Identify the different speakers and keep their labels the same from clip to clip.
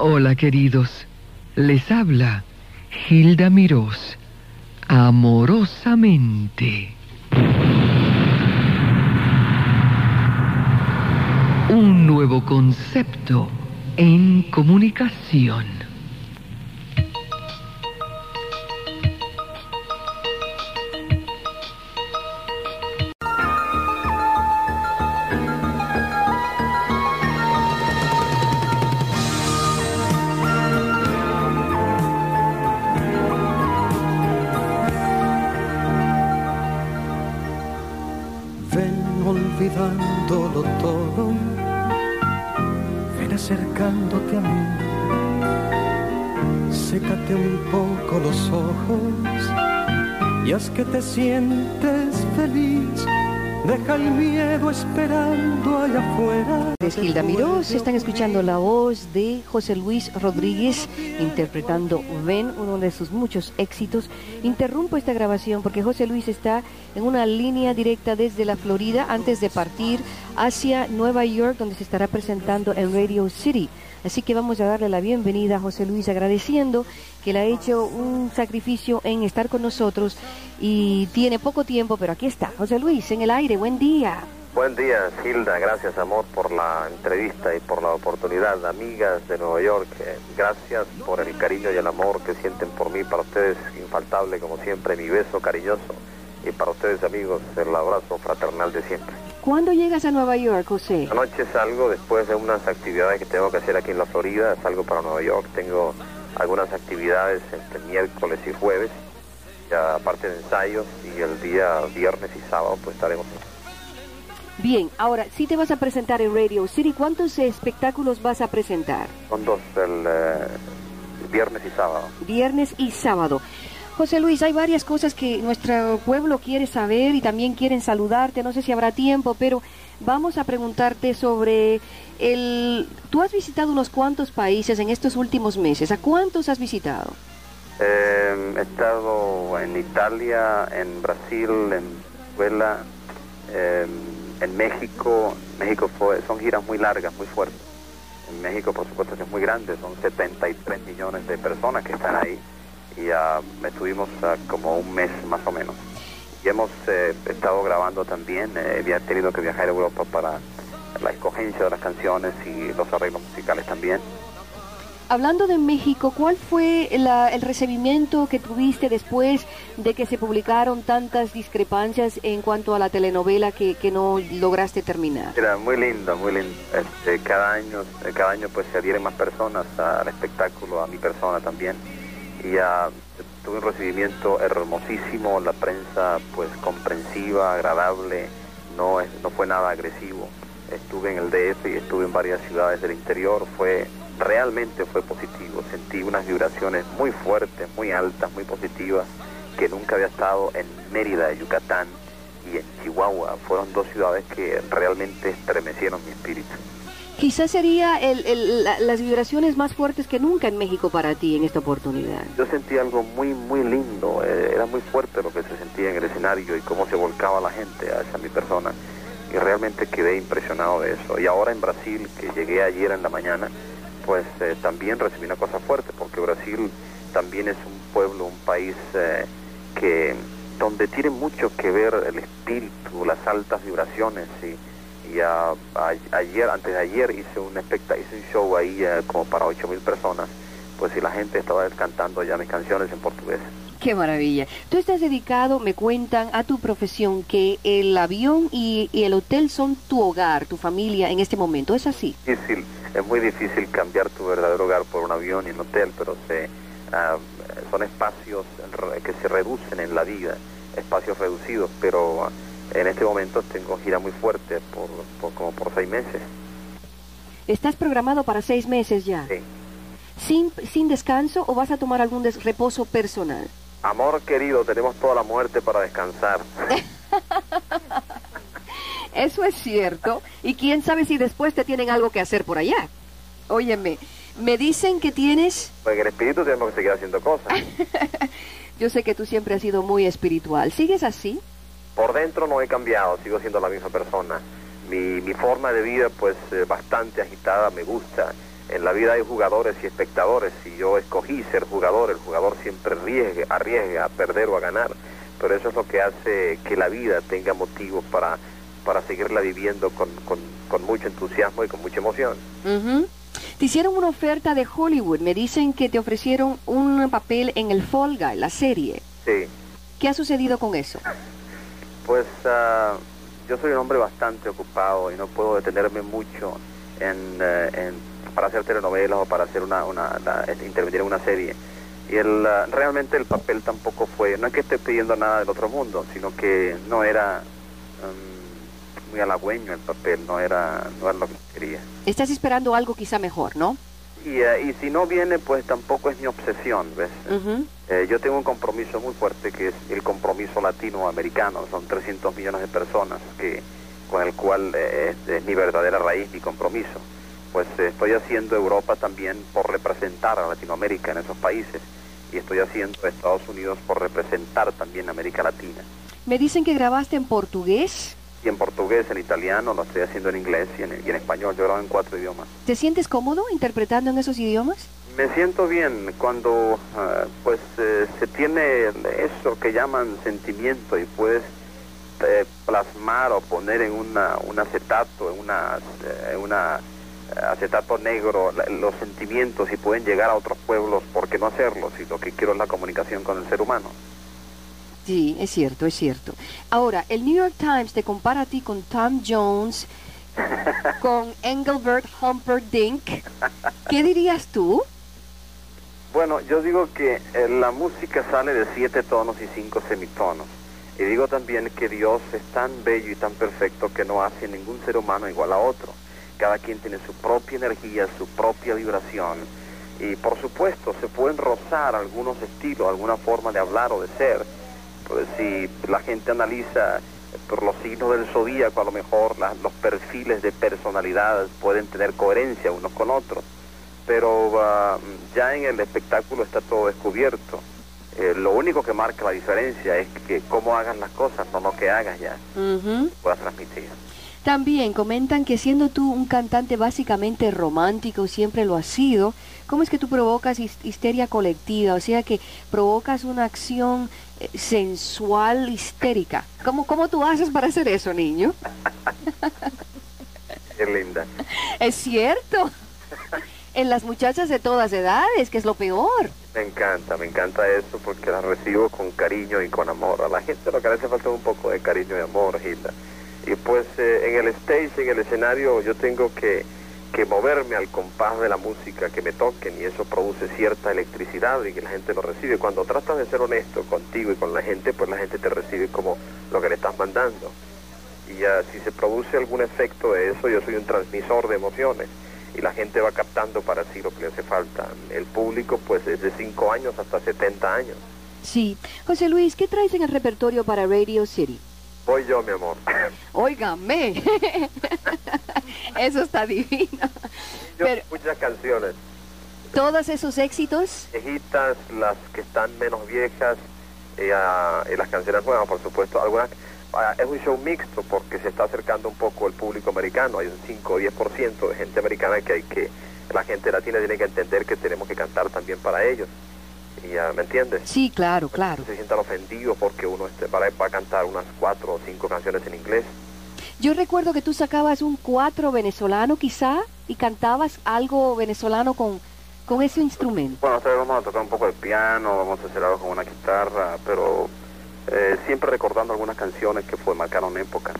Speaker 1: Hola queridos, les habla Hilda Mirós, amorosamente. Un nuevo concepto en comunicación.
Speaker 2: Poco los ojos y haz que te sientes feliz. Deja el miedo esperando allá afuera.
Speaker 3: Es Hilda Mirós, están escuchando la voz de José Luis Rodríguez interpretando Ven, uno de sus muchos éxitos. Interrumpo esta grabación porque José Luis está en una línea directa desde la Florida antes de partir hacia Nueva York donde se estará presentando en Radio City. Así que vamos a darle la bienvenida a José Luis agradeciendo que le ha hecho un sacrificio en estar con nosotros y tiene poco tiempo, pero aquí está. José Luis, en el aire, buen día.
Speaker 4: Buen día, Hilda. Gracias, amor, por la entrevista y por la oportunidad. Amigas de Nueva York, eh, gracias por el cariño y el amor que sienten por mí. Para ustedes, infaltable, como siempre, mi beso cariñoso. Y para ustedes, amigos, el abrazo fraternal de siempre.
Speaker 3: ¿Cuándo llegas a Nueva York, José?
Speaker 4: Anoche salgo después de unas actividades que tengo que hacer aquí en la Florida. Salgo para Nueva York. Tengo algunas actividades entre miércoles y jueves. Ya aparte de ensayos y el día viernes y sábado pues estaremos
Speaker 3: Bien, ahora, si te vas a presentar en Radio City, ¿cuántos espectáculos vas a presentar?
Speaker 4: Son dos, el, eh, viernes y sábado.
Speaker 3: Viernes y sábado. José Luis, hay varias cosas que nuestro pueblo quiere saber y también quieren saludarte. No sé si habrá tiempo, pero vamos a preguntarte sobre el... Tú has visitado unos cuantos países en estos últimos meses. ¿A cuántos has visitado?
Speaker 4: Eh, he estado en Italia, en Brasil, en Venezuela, eh, en México. México fue, son giras muy largas, muy fuertes. En México, por supuesto, es muy grande, son 73 millones de personas que están ahí. Y ah, estuvimos ah, como un mes más o menos. Y hemos eh, estado grabando también, eh, había tenido que viajar a Europa para la escogencia de las canciones y los arreglos musicales también.
Speaker 3: Hablando de México, ¿cuál fue la- el recibimiento que tuviste después de que se publicaron tantas discrepancias en cuanto a la telenovela que, que no lograste terminar?
Speaker 4: Era muy lindo, muy lindo. Este, cada año, eh, cada año pues se adhieren más personas al espectáculo, a mi persona también. Tuve un recibimiento hermosísimo, la prensa pues comprensiva, agradable, no, es, no fue nada agresivo. Estuve en el DF y estuve en varias ciudades del interior, fue realmente fue positivo. Sentí unas vibraciones muy fuertes, muy altas, muy positivas, que nunca había estado en Mérida, Yucatán y en Chihuahua. Fueron dos ciudades que realmente estremecieron mi espíritu.
Speaker 3: Quizás sería el- el- la- las vibraciones más fuertes que nunca en México para ti en esta oportunidad.
Speaker 4: Yo sentí algo muy, muy lindo, eh, era muy fuerte lo que se sentía en el escenario y cómo se volcaba la gente hacia mi persona. Y realmente quedé impresionado de eso. Y ahora en Brasil, que llegué ayer en la mañana, pues eh, también recibí una cosa fuerte, porque Brasil también es un pueblo, un país eh, que donde tiene mucho que ver el espíritu, las altas vibraciones y, y a- a- ayer, antes de ayer hice un especta hice un show ahí eh, como para ocho mil personas, pues y la gente estaba cantando ya mis canciones en portugués.
Speaker 3: Qué maravilla. Tú estás dedicado, me cuentan, a tu profesión, que el avión y, y el hotel son tu hogar, tu familia en este momento. ¿Es así?
Speaker 4: difícil, es muy difícil cambiar tu verdadero hogar por un avión y un hotel, pero se, ah, son espacios que se reducen en la vida, espacios reducidos, pero ah, en este momento tengo gira muy fuerte por, por como por seis meses.
Speaker 3: ¿Estás programado para seis meses ya?
Speaker 4: Sí.
Speaker 3: ¿Sin, sin descanso o vas a tomar algún des- reposo personal?
Speaker 4: Amor querido, tenemos toda la muerte para descansar.
Speaker 3: Eso es cierto. Y quién sabe si después te tienen algo que hacer por allá. Óyeme, me dicen que tienes...
Speaker 4: Pues en el espíritu tenemos que seguir haciendo cosas.
Speaker 3: Yo sé que tú siempre has sido muy espiritual. ¿Sigues así?
Speaker 4: Por dentro no he cambiado, sigo siendo la misma persona. Mi, mi forma de vida, pues, eh, bastante agitada, me gusta. en la vida hay jugadores y espectadores. Si yo escogí ser jugador, el jugador siempre arriesga, arriesga a perder o a ganar. Pero eso es lo que hace que la vida tenga motivos para, para seguirla viviendo con, con, con mucho entusiasmo y con mucha emoción.
Speaker 3: Te hicieron una oferta de Hollywood. Me dicen que te ofrecieron un papel en el Fall Guy, la serie.
Speaker 4: Sí.
Speaker 3: ¿Qué ha sucedido con eso?
Speaker 4: Pues ah, yo soy un hombre bastante ocupado y no puedo detenerme mucho en, eh, para hacer telenovelas o para hacer una, una este, intervenir en una serie. Y el, ah, realmente el papel tampoco fue, no es que esté pidiendo nada del otro mundo, sino que no era mm, muy halagüeño el papel, no era, no era lo que quería.
Speaker 3: Estás esperando algo quizá mejor, ¿no?
Speaker 4: Y, eh, y si no viene, pues tampoco es mi obsesión, ¿ves? Eh, yo tengo un compromiso muy fuerte que es el compromiso latinoamericano. Son 300 millones de personas que con el cual eh, es, es mi verdadera raíz, mi compromiso. Pues eh, estoy haciendo Europa también por representar a Latinoamérica en esos países y estoy haciendo Estados Unidos por representar también a América Latina.
Speaker 3: Me dicen que grabaste en portugués.
Speaker 4: Y en portugués, en italiano, lo estoy haciendo en inglés y en, y en español. Yo grabo en cuatro idiomas.
Speaker 3: ¿Te sientes cómodo interpretando en esos idiomas?
Speaker 4: Me siento bien cuando ah, pues eh, se tiene eso que llaman sentimiento y puedes eh, plasmar o poner en una, un acetato, en una, eh, una eh, acetato negro los sentimientos y pueden llegar a otros pueblos, ¿por qué no hacerlo? Si lo que quiero es la comunicación con el ser humano.
Speaker 3: Sí, es cierto, es cierto. Ahora, el New York Times te compara a ti con Tom Jones, con Engelbert Humperdinck. ¿Qué dirías tú?
Speaker 4: Bueno, yo digo que eh, la música sale de siete tonos y cinco semitonos. Y digo también que Dios es tan bello y tan perfecto que no hace ningún ser humano igual a otro. Cada quien tiene su propia energía, su propia vibración. Y por supuesto se pueden rozar algunos estilos, alguna forma de hablar o de ser. Si la gente analiza por los signos del zodíaco, a lo mejor la- los perfiles de personalidad pueden tener coherencia unos con otros pero ah, ya en el espectáculo está todo descubierto. Eh, lo único que marca la diferencia es que cómo hagas las cosas, no lo que hagas ya,
Speaker 3: Ujú.
Speaker 4: puedas transmitir.
Speaker 3: También comentan que siendo tú un cantante básicamente romántico, siempre lo has sido, ¿cómo es que tú provocas his- histeria colectiva? O sea que provocas una acción sensual histérica. ¿Cómo, ¿Cómo tú haces para hacer eso, niño?
Speaker 4: Qué linda.
Speaker 3: Es cierto. En las muchachas de todas edades, que es lo peor.
Speaker 4: Me encanta, me encanta eso porque las recibo con cariño y con amor. A la gente lo que le hace falta es un poco de cariño y amor, Gilda. Y pues eh, en el stage, en el escenario, yo tengo que, que moverme al compás de la música que me toquen y eso produce cierta electricidad y que la gente lo recibe. Cuando tratas de ser honesto contigo y con la gente, pues la gente te recibe como lo que le estás mandando. Y ya, si se produce algún efecto de eso, yo soy un transmisor de emociones y la gente va captando para sí lo que le hace falta. El público, pues, es de 5 años hasta 70 años.
Speaker 3: Sí. José Luis, ¿qué traes en el repertorio para Radio City?
Speaker 4: Voy yo, mi amor.
Speaker 3: Óigame. Eso está divino.
Speaker 4: Yo
Speaker 3: Pero
Speaker 4: muchas canciones,
Speaker 3: todos esos éxitos,
Speaker 4: viejitas, las que están menos viejas y, ah, y las canciones nuevas, por supuesto. Algunas ah, es un show mixto porque se está acercando un poco el público americano. Hay un 5 o 10% de gente americana que hay que la gente latina tiene que entender que tenemos que cantar también para ellos. Y ¿me entiendes?
Speaker 3: sí, claro, claro.
Speaker 4: se sientan ofendidos porque uno este, va, a- va a cantar unas cuatro o cinco canciones en inglés.
Speaker 3: Yo recuerdo que tú sacabas un cuatro venezolano quizá y cantabas algo venezolano con, con ese instrumento.
Speaker 4: Bueno, esta vez vamos a tocar un poco de piano, vamos a hacer algo con una guitarra, pero eh, siempre recordando algunas canciones que fue marcaron época.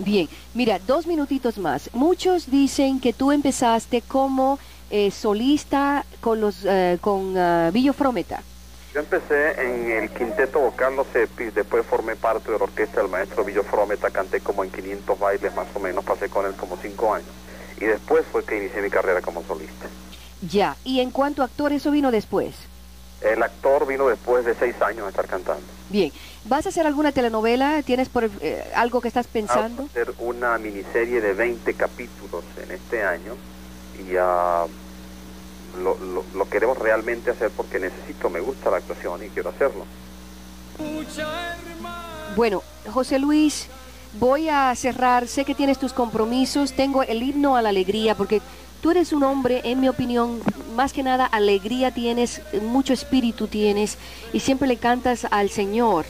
Speaker 3: Bien, mira, dos minutitos más. Muchos dicen que tú empezaste como eh, solista con los eh, con ah, Villo Frometa.
Speaker 4: Yo empecé en el quinteto vocal Los Epis, después formé parte de la orquesta del maestro Villo Frometa, canté como en 500 bailes más o menos, pasé con él como cinco años. Y después fue que inicié mi carrera como solista.
Speaker 3: Ya, y en cuanto a actor, eso vino después.
Speaker 4: El actor vino después de seis años de estar cantando.
Speaker 3: Bien, ¿vas a hacer alguna telenovela? ¿Tienes por, eh, algo que estás pensando?
Speaker 4: Vamos a hacer una miniserie de 20 capítulos en este año y ah, lo, lo- lo queremos realmente hacer porque necesito, me gusta la actuación y quiero hacerlo.
Speaker 3: Bueno, José Luis, voy a cerrar. Sé que tienes tus compromisos. Tengo el himno a la alegría porque Tú eres un hombre, en mi opinión, más que nada alegría tienes, mucho espíritu tienes y siempre le cantas al Señor.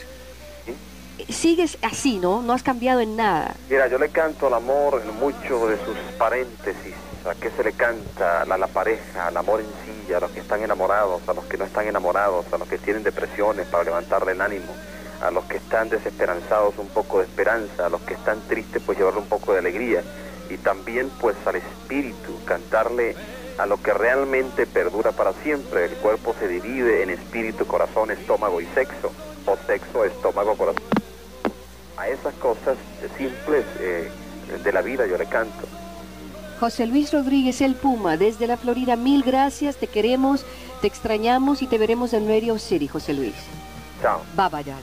Speaker 3: Sigues así, ¿no? No has cambiado en nada.
Speaker 4: Mira, yo le canto al amor en muchos de sus paréntesis. ¿A qué se le canta? A la pareja, al amor en sí, a los que están enamorados, a los que no están enamorados, a los que tienen depresiones para levantarle el ánimo, a los que están desesperanzados un poco de esperanza, a los que están tristes pues llevarle un poco de alegría y también pues al espíritu, cantarle a lo que realmente perdura para siempre. El cuerpo se divide en espíritu, corazón, estómago y sexo, o sexo, estómago, corazón. A esas cosas simples eh, de la vida yo le canto.
Speaker 3: José Luis Rodríguez, el Puma, desde la Florida, mil gracias, te queremos, te extrañamos y te veremos en Radio City, José Luis.
Speaker 4: Chao.
Speaker 3: Bye bye.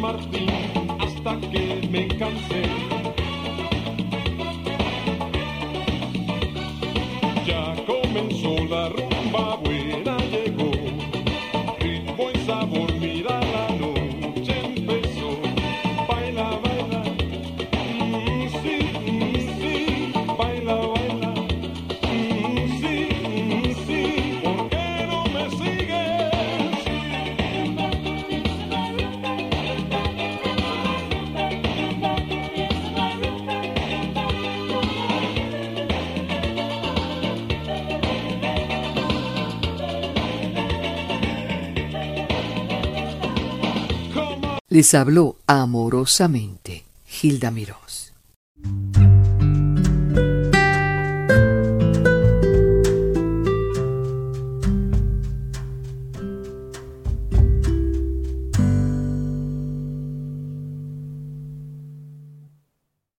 Speaker 1: Martín hasta que Les habló amorosamente Hilda Miró.